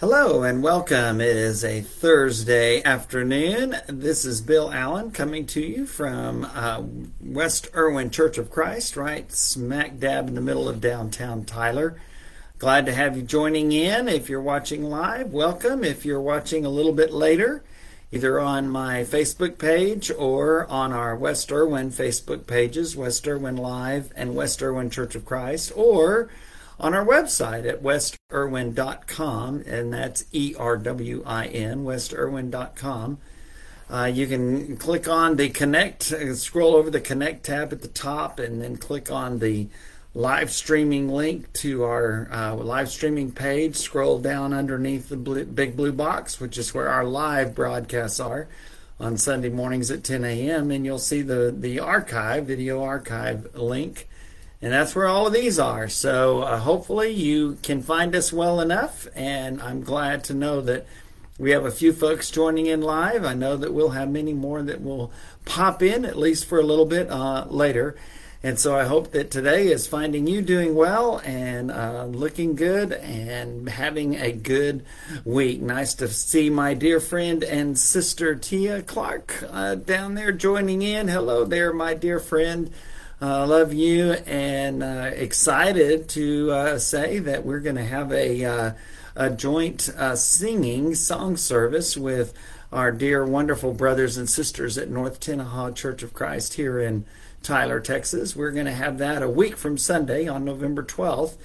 Hello and welcome. It is a Thursday afternoon. This is Bill Allen coming to you from uh, West Erwin Church of Christ, right smack dab in the middle of downtown Tyler. Glad to have you joining in. If you're watching live, welcome. If you're watching a little bit later, either on my Facebook page or on our West Erwin Facebook pages, West Erwin Live and West Erwin Church of Christ, or on our website at westerwin.com, and that's E R W I N, westerwin.com. Uh, you can click on the connect, uh, scroll over the connect tab at the top, and then click on the live streaming link to our uh, live streaming page. Scroll down underneath the blue, big blue box, which is where our live broadcasts are on Sunday mornings at 10 a.m., and you'll see the, the archive, video archive link and that's where all of these are. So uh, hopefully you can find us well enough. And I'm glad to know that we have a few folks joining in live. I know that we'll have many more that will pop in, at least for a little bit uh, later. And so I hope that today is finding you doing well and uh, looking good and having a good week. Nice to see my dear friend and sister Tia Clark uh, down there joining in. Hello there, my dear friend. I uh, love you and uh, excited to uh, say that we're going to have a, uh, a joint uh, singing song service with our dear, wonderful brothers and sisters at North Tenaha Church of Christ here in Tyler, Texas. We're going to have that a week from Sunday on November 12th.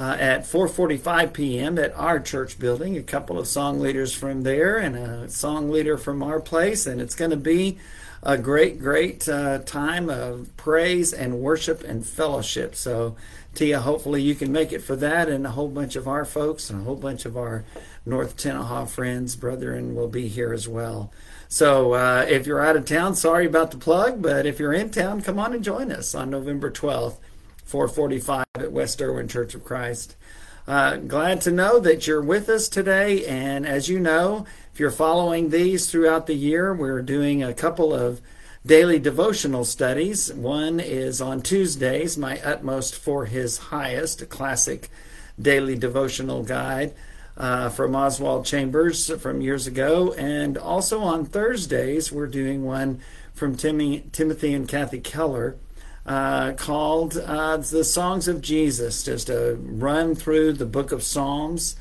Uh, at 4:45 p.m. at our church building. A couple of song leaders from there and a song leader from our place, and it's going to be a great, great uh, time of praise and worship and fellowship. So, Tia, hopefully you can make it for that, and a whole bunch of our folks and a whole bunch of our North Tenaha friends, brethren, will be here as well. So, uh, if you're out of town, sorry about the plug, but if you're in town, come on and join us on November 12th, 445 at West Erwin Church of Christ. Uh, glad to know that you're with us today, and as you know, if you're following these throughout the year, we're doing a couple of daily devotional studies. One is on Tuesdays, My Utmost for His Highest, a classic daily devotional guide uh, from Oswald Chambers from years ago. And also on Thursdays, we're doing one from Timmy, Timothy and Kathy Keller. Uh, called uh, The Songs of Jesus, just a run through the book of Psalms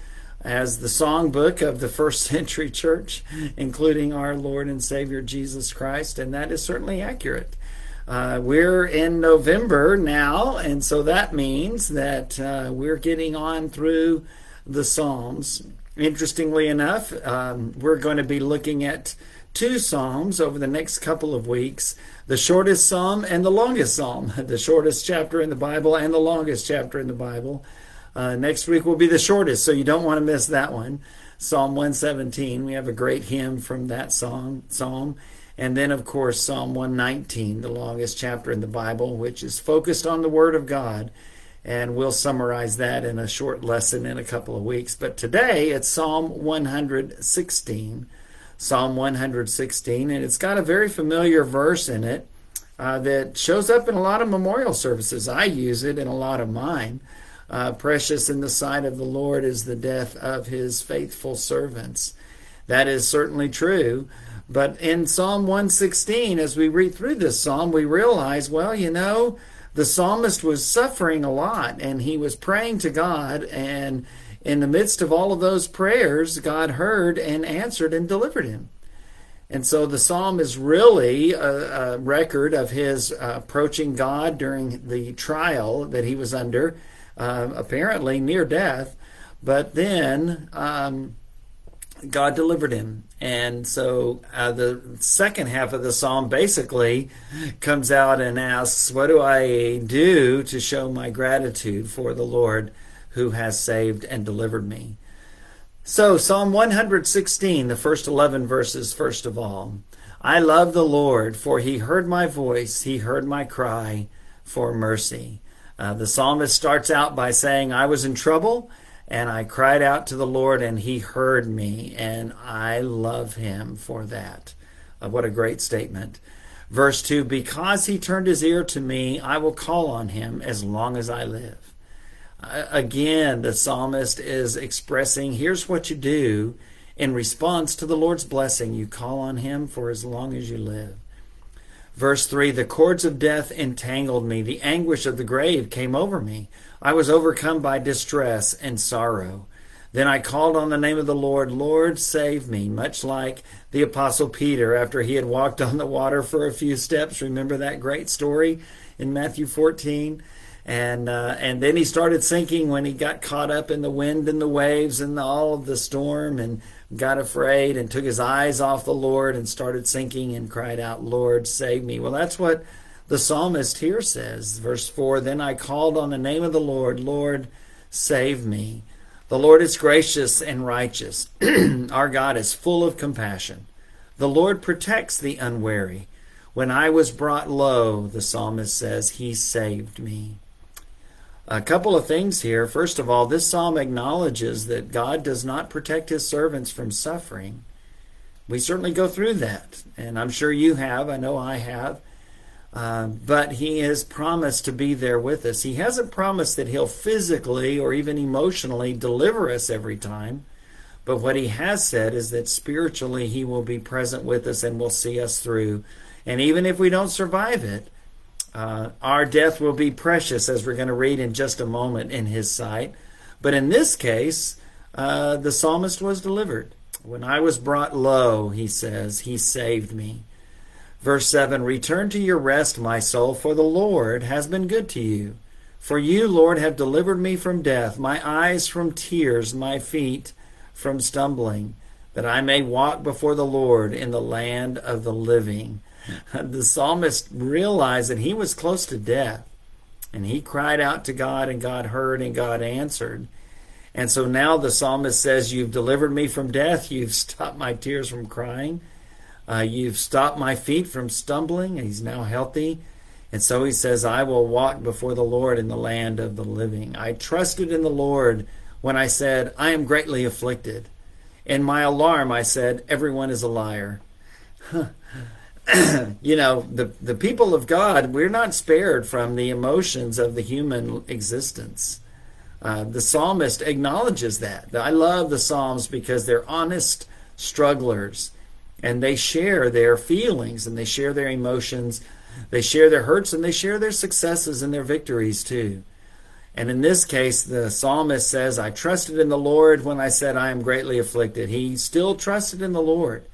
as the songbook of the first century church, including our Lord and Savior Jesus Christ, and that is certainly accurate. Uh, we're in November now, and so that means that uh, we're getting on through the Psalms. Interestingly enough, um, we're going to be looking at two Psalms over the next couple of weeks the shortest Psalm and the longest Psalm, the shortest chapter in the Bible and the longest chapter in the Bible. Uh, next week will be the shortest, so you don't want to miss that one. Psalm 117. We have a great hymn from that song, psalm. And then, of course, Psalm 119, the longest chapter in the Bible, which is focused on the Word of God. And we'll summarize that in a short lesson in a couple of weeks. But today it's Psalm 116. Psalm 116, and it's got a very familiar verse in it uh, that shows up in a lot of memorial services. I use it in a lot of mine. Uh, precious in the sight of the Lord is the death of his faithful servants. That is certainly true. But in Psalm 116, as we read through this psalm, we realize, well, you know, the psalmist was suffering a lot and he was praying to God. And in the midst of all of those prayers, God heard and answered and delivered him. And so the psalm is really a, a record of his uh, approaching God during the trial that he was under uh, apparently near death, but then um, God delivered him. And so uh, the second half of the psalm basically comes out and asks, What do I do to show my gratitude for the Lord who has saved and delivered me? So, Psalm 116, the first 11 verses, first of all. I love the Lord, for he heard my voice, he heard my cry for mercy. Uh, the psalmist starts out by saying, I was in trouble and I cried out to the Lord and he heard me, and I love him for that. Uh, what a great statement. Verse 2 Because he turned his ear to me, I will call on him as long as I live. Uh, again, the psalmist is expressing here's what you do in response to the Lord's blessing. You call on Him for as long as you live. Verse 3 The cords of death entangled me, the anguish of the grave came over me. I was overcome by distress and sorrow. Then I called on the name of the Lord, Lord, save me, much like the Apostle Peter after he had walked on the water for a few steps. Remember that great story in Matthew 14? And, uh, and then he started sinking when he got caught up in the wind and the waves and the, all of the storm and got afraid and took his eyes off the Lord and started sinking and cried out, Lord, save me. Well, that's what the psalmist here says. Verse 4 Then I called on the name of the Lord, Lord, save me. The Lord is gracious and righteous. Our God is full of compassion. The Lord protects the unwary. When I was brought low, the psalmist says, He saved me. A couple of things here. First of all, this psalm acknowledges that God does not protect his servants from suffering. We certainly go through that, and I'm sure you have. I know I have. Uh, but he has promised to be there with us. He hasn't promised that he'll physically or even emotionally deliver us every time. But what he has said is that spiritually he will be present with us and will see us through. And even if we don't survive it, uh, our death will be precious, as we're going to read in just a moment in his sight. But in this case, uh, the psalmist was delivered. When I was brought low, he says, he saved me. Verse 7 Return to your rest, my soul, for the Lord has been good to you. For you, Lord, have delivered me from death, my eyes from tears, my feet from stumbling, that I may walk before the Lord in the land of the living. the psalmist realized that he was close to death. And he cried out to God, and God heard, and God answered. And so now the psalmist says, You've delivered me from death. You've stopped my tears from crying. Uh, you've stopped my feet from stumbling. He's now healthy. And so he says, I will walk before the Lord in the land of the living. I trusted in the Lord when I said, I am greatly afflicted. In my alarm, I said, Everyone is a liar. you know, the, the people of God, we're not spared from the emotions of the human existence. Uh, the psalmist acknowledges that. I love the Psalms because they're honest strugglers and they share their feelings and they share their emotions. They share their hurts and they share their successes and their victories too. And in this case, the psalmist says, I trusted in the Lord when I said I am greatly afflicted. He still trusted in the Lord.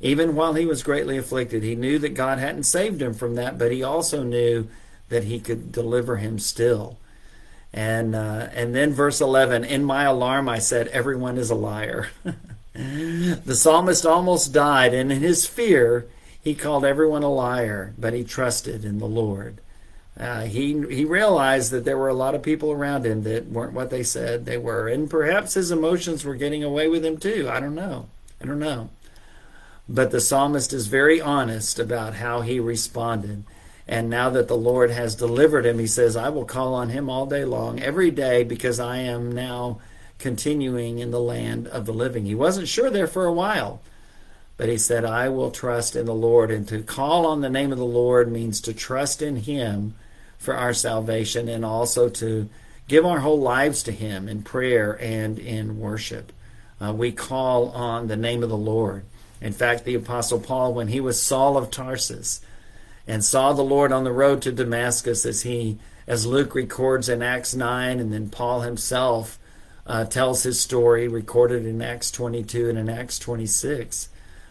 Even while he was greatly afflicted, he knew that God hadn't saved him from that, but he also knew that he could deliver him still. And uh, and then verse 11, in my alarm I said, everyone is a liar. the psalmist almost died, and in his fear, he called everyone a liar, but he trusted in the Lord. Uh, he he realized that there were a lot of people around him that weren't what they said they were, and perhaps his emotions were getting away with him too. I don't know. I don't know. But the psalmist is very honest about how he responded. And now that the Lord has delivered him, he says, I will call on him all day long, every day, because I am now continuing in the land of the living. He wasn't sure there for a while, but he said, I will trust in the Lord. And to call on the name of the Lord means to trust in him for our salvation and also to give our whole lives to him in prayer and in worship. Uh, we call on the name of the Lord. In fact, the Apostle Paul, when he was Saul of Tarsus and saw the Lord on the road to Damascus, as he, as Luke records in Acts 9, and then Paul himself uh, tells his story, recorded in Acts 22 and in Acts 26.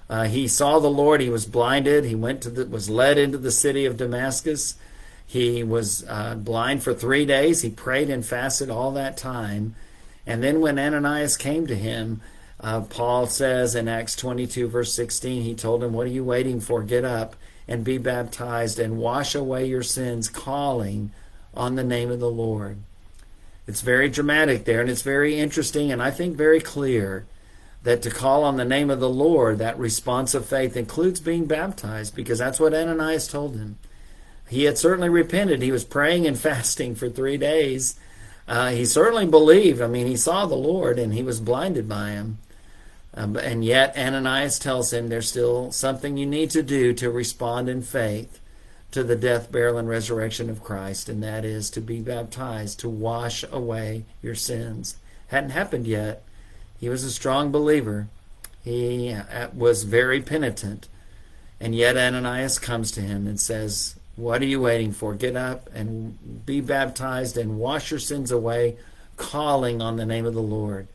Uh, he saw the Lord. He was blinded. He went to the, was led into the city of Damascus. He was uh, blind for three days. He prayed and fasted all that time. And then when Ananias came to him, uh, Paul says in Acts 22, verse 16, he told him, What are you waiting for? Get up and be baptized and wash away your sins, calling on the name of the Lord. It's very dramatic there, and it's very interesting, and I think very clear that to call on the name of the Lord, that response of faith includes being baptized, because that's what Ananias told him. He had certainly repented. He was praying and fasting for three days. Uh, he certainly believed. I mean, he saw the Lord, and he was blinded by him. Um, and yet, Ananias tells him there's still something you need to do to respond in faith, to the death, burial, and resurrection of Christ, and that is to be baptized, to wash away your sins. Hadn't happened yet. He was a strong believer. He uh, was very penitent. And yet Ananias comes to him and says, What are you waiting for? Get up and be baptized and wash your sins away, calling on the name of the Lord.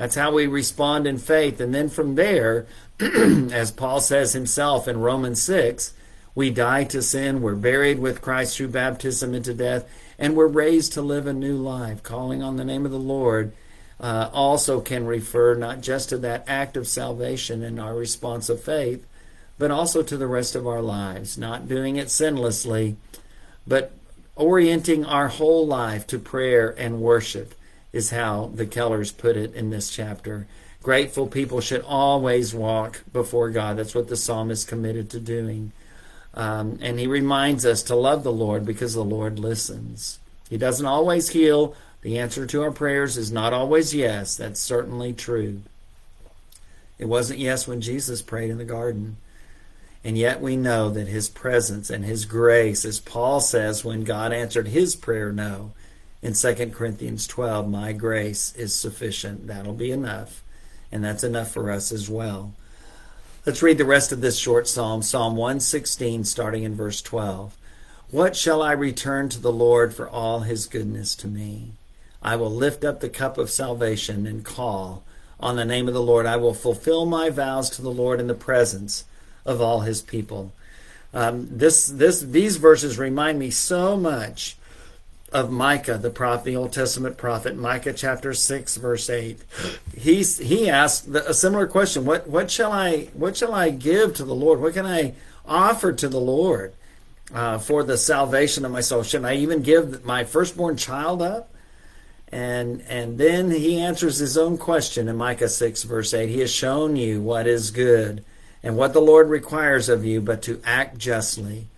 That's how we respond in faith. And then from there, as Paul says himself in Romans 6, we die to sin, we're buried with Christ through baptism into death, and we're raised to live a new life. Calling on the name of the Lord uh, also can refer not just to that act of salvation and our response of faith, but also to the rest of our lives. Not doing it sinlessly, but orienting our whole life to prayer and worship is how the Kellers put it in this chapter. Grateful people should always walk before God. That's what the psalmist committed to doing. Um, and he reminds us to love the Lord because the Lord listens. He doesn't always heal. The answer to our prayers is not always yes. That's certainly true. It wasn't yes when Jesus prayed in the garden. And yet we know that his presence and his grace, as Paul says when God answered his prayer no in 2 Corinthians 12, my grace is sufficient. That'll be enough. And that's enough for us as well. Let's read the rest of this short psalm, Psalm 116, starting in verse 12. What shall I return to the Lord for all his goodness to me? I will lift up the cup of salvation and call on the name of the Lord. I will fulfill my vows to the Lord in the presence of all his people. Um, this, this, these verses remind me so much of Micah, the prophet, the Old Testament prophet, Micah chapter six, verse eight. He's, he asked a similar question: What what shall I what shall I give to the Lord? What can I offer to the Lord uh, for the salvation of my soul? Should I even give my firstborn child up? And and then he answers his own question in Micah six, verse eight. He has shown you what is good and what the Lord requires of you, but to act justly,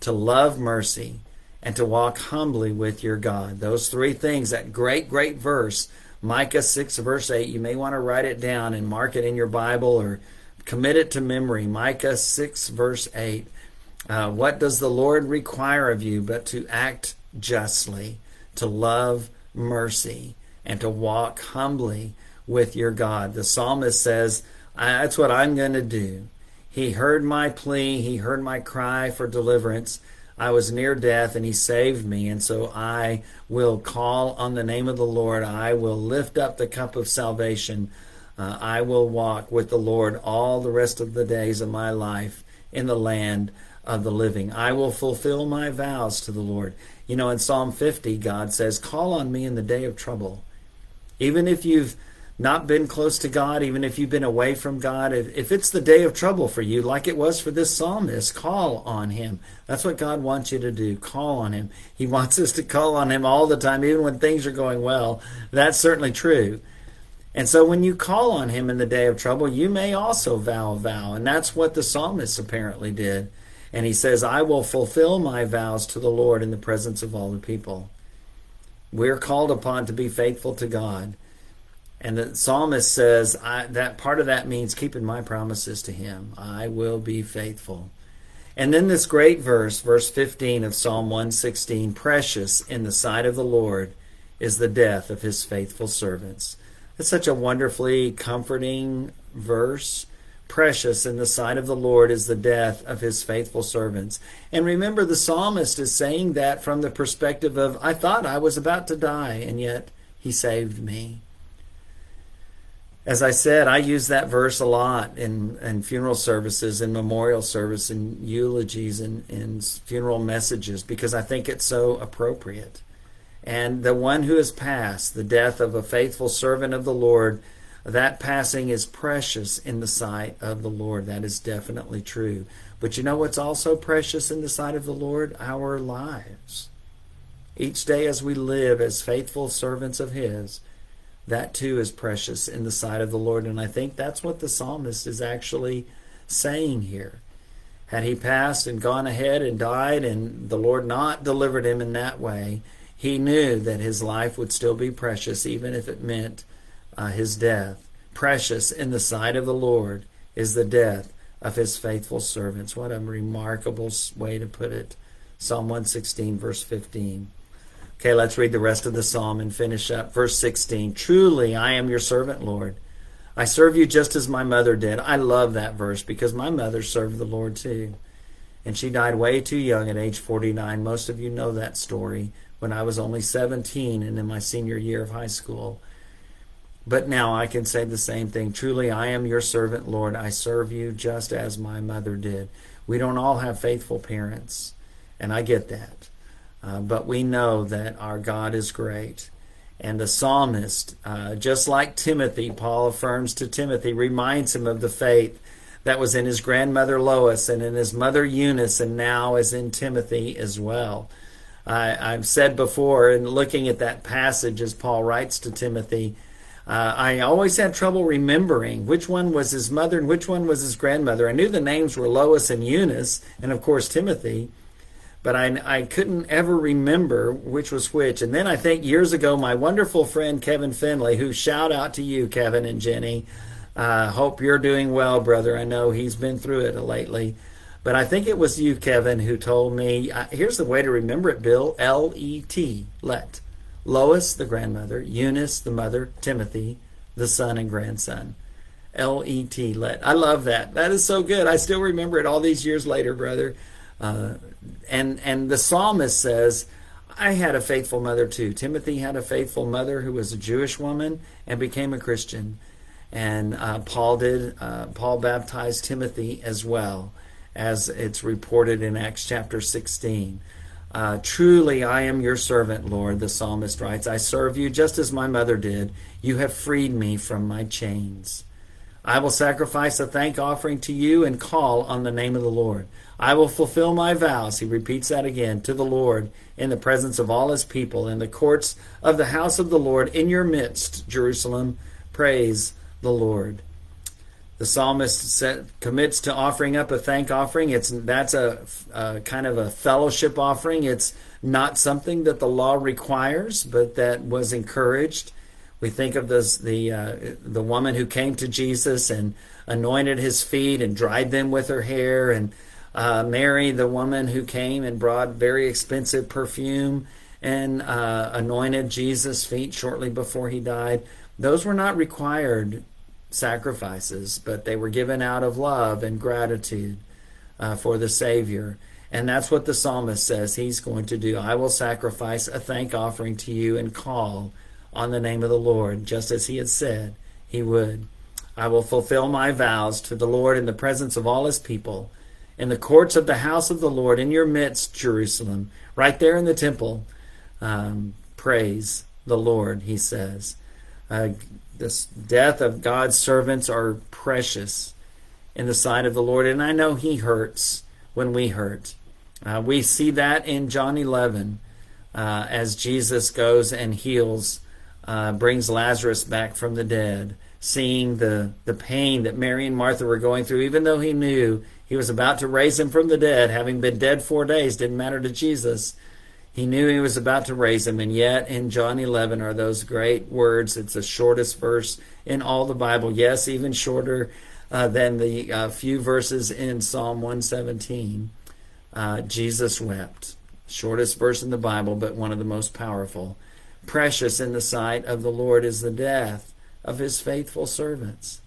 to love mercy and to walk humbly with your God. Those three things, that great, great verse, Micah 6, verse 8, you may want to write it down and mark it in your Bible or commit it to memory. Micah 6, verse 8. Uh, what does the Lord require of you but to act justly, to love mercy, and to walk humbly with your God? The psalmist says, That's what I'm going to do. He heard my plea, he heard my cry for deliverance. I was near death and he saved me. And so I will call on the name of the Lord. I will lift up the cup of salvation. Uh, I will walk with the Lord all the rest of the days of my life in the land of the living. I will fulfill my vows to the Lord. You know, in Psalm 50, God says, Call on me in the day of trouble. Even if you've not been close to God, even if you've been away from God, if, if it's the day of trouble for you, like it was for this psalmist, call on Him. That's what God wants you to do. Call on Him. He wants us to call on Him all the time, even when things are going well. That's certainly true. And so when you call on Him in the day of trouble, you may also vow a vow. And that's what the psalmist apparently did. And he says, I will fulfill my vows to the Lord in the presence of all the people. We're called upon to be faithful to God. And the psalmist says that part of that means keeping my promises to him. I will be faithful. And then this great verse, verse 15 of Psalm 116 Precious in the sight of the Lord is the death of his faithful servants. It's such a wonderfully comforting verse. Precious in the sight of the Lord is the death of his faithful servants. And remember, the psalmist is saying that from the perspective of, I thought I was about to die, and yet he saved me as I said, I use that verse a lot in, in funeral services, in memorial service, in eulogies, and in, in funeral messages because I think it's so appropriate. And the one who has passed, the death of a faithful servant of the Lord, that passing is precious in the sight of the Lord. That is definitely true. But you know what's also precious in the sight of the Lord? Our lives. Each day as we live as faithful servants of His, that too is precious in the sight of the Lord. And I think that's what the psalmist is actually saying here. Had he passed and gone ahead and died, and the Lord not delivered him in that way, he knew that his life would still be precious, even if it meant uh, his death. Precious in the sight of the Lord is the death of his faithful servants. What a remarkable way to put it. Psalm 116, verse 15. Okay, let's read the rest of the psalm and finish up. Verse 16 Truly, I am your servant, Lord. I serve you just as my mother did. I love that verse because my mother served the Lord too. And she died way too young at age 49. Most of you know that story when I was only 17 and in my senior year of high school. But now I can say the same thing. Truly, I am your servant, Lord. I serve you just as my mother did. We don't all have faithful parents, and I get that. Uh, but we know that our God is great. And the psalmist, uh, just like Timothy, Paul affirms to Timothy, reminds him of the faith that was in his grandmother Lois and in his mother Eunice, and now is in Timothy as well. I, I've said before, in looking at that passage as Paul writes to Timothy, uh, I always had trouble remembering which one was his mother and which one was his grandmother. I knew the names were Lois and Eunice, and of course Timothy, but I, I couldn't ever remember which was which. And then I think years ago, my wonderful friend Kevin Finley, who shout out to you, Kevin and Jenny, uh, hope you're doing well, brother. I know he's been through it lately. But I think it was you, Kevin, who told me uh, here's the way to remember it, Bill L E T, let. Lois, the grandmother, Eunice, the mother, Timothy, the son and grandson. L E T, let. I love that. That is so good. I still remember it all these years later, brother. Uh, and and the psalmist says, I had a faithful mother too. Timothy had a faithful mother who was a Jewish woman and became a Christian. And uh, Paul did. Uh, Paul baptized Timothy as well, as it's reported in Acts chapter 16. Uh, Truly, I am your servant, Lord, the psalmist writes. I serve you just as my mother did. You have freed me from my chains. I will sacrifice a thank offering to you and call on the name of the Lord. I will fulfill my vows, he repeats that again, to the Lord in the presence of all his people, in the courts of the house of the Lord, in your midst, Jerusalem. Praise the Lord. The psalmist set, commits to offering up a thank offering. It's that's a, a, kind of a fellowship offering. It's not something that the law requires, but that was encouraged. We think of this, the uh, the woman who came to Jesus and anointed his feet and dried them with her hair, and uh, Mary, the woman who came and brought very expensive perfume and uh, anointed Jesus' feet shortly before he died. Those were not required sacrifices, but they were given out of love and gratitude uh, for the Savior. And that's what the psalmist says he's going to do. I will sacrifice a thank offering to you and call on the name of the Lord, just as he had said he would. I will fulfill my vows to the Lord in the presence of all his people, in the courts of the house of the Lord, in your midst, Jerusalem, right there in the temple. Um, praise the Lord, he says. Uh, death of God's servants are precious in the sight of the Lord, and I know He hurts when we hurt. Uh, we see that in John 11 uh, as Jesus goes and heals, uh, brings Lazarus back from the dead, seeing the, the pain that Mary and Martha were going through, even though he knew he was about to raise him from the dead, having been dead four days, didn't matter to Jesus. He knew he was about to raise him, and yet in John 11 are those great words. It's the shortest verse in all the Bible. Yes, even shorter uh, than the uh, few verses in Psalm 117. Uh, Jesus wept. Shortest verse in the Bible, but one of the most powerful. Precious in the sight of the Lord is the death of his faithful servants.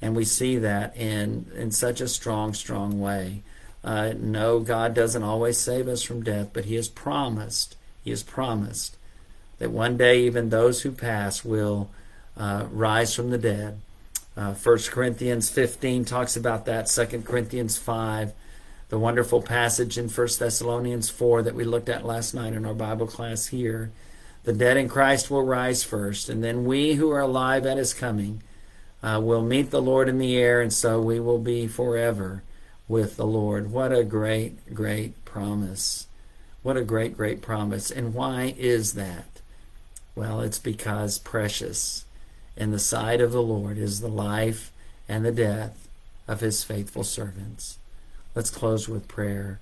And we see that in, in such a strong, strong way. Uh, no, God doesn't always save us from death, but He has promised, He has promised that one day even those who pass will uh, rise from the dead. Uh, 1 Corinthians 15 talks about that, 2 Corinthians 5, the wonderful passage in 1 Thessalonians 4 that we looked at last night in our Bible class here. The dead in Christ will rise first, and then we who are alive at His coming uh, will meet the Lord in the air, and so we will be forever with the Lord. What a great, great promise. What a great, great promise. And why is that? Well, it's because precious in the sight of the Lord is the life and the death of his faithful servants. Let's close with prayer.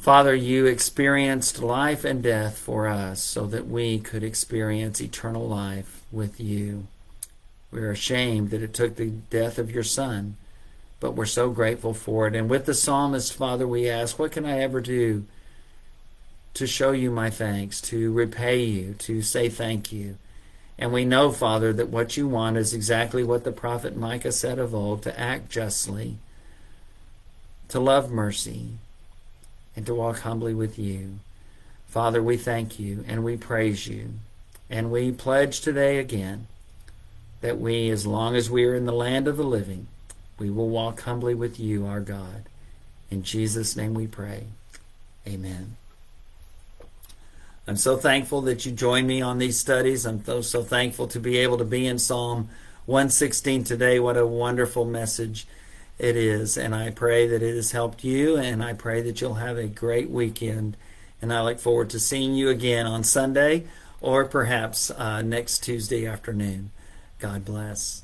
Father, you experienced life and death for us so that we could experience eternal life with you. We are ashamed that it took the death of your Son but we're so grateful for it. And with the psalmist, Father, we ask, what can I ever do to show you my thanks, to repay you, to say thank you. And we know, Father, that what you want is exactly what the prophet Micah said of old to act justly, to love mercy, and to walk humbly with you. Father, we thank you and we praise you. And we pledge today again that we, as long as we are in the land of the living, we will walk humbly with you, our God. In Jesus' name we pray. Amen. I'm so thankful that you join me on these studies. I'm so, so thankful to be able to be in Psalm 116 today. What a wonderful message it is. And I pray that it has helped you, and I pray that you'll have a great weekend. And I look forward to seeing you again on Sunday or perhaps uh, next Tuesday afternoon. God bless.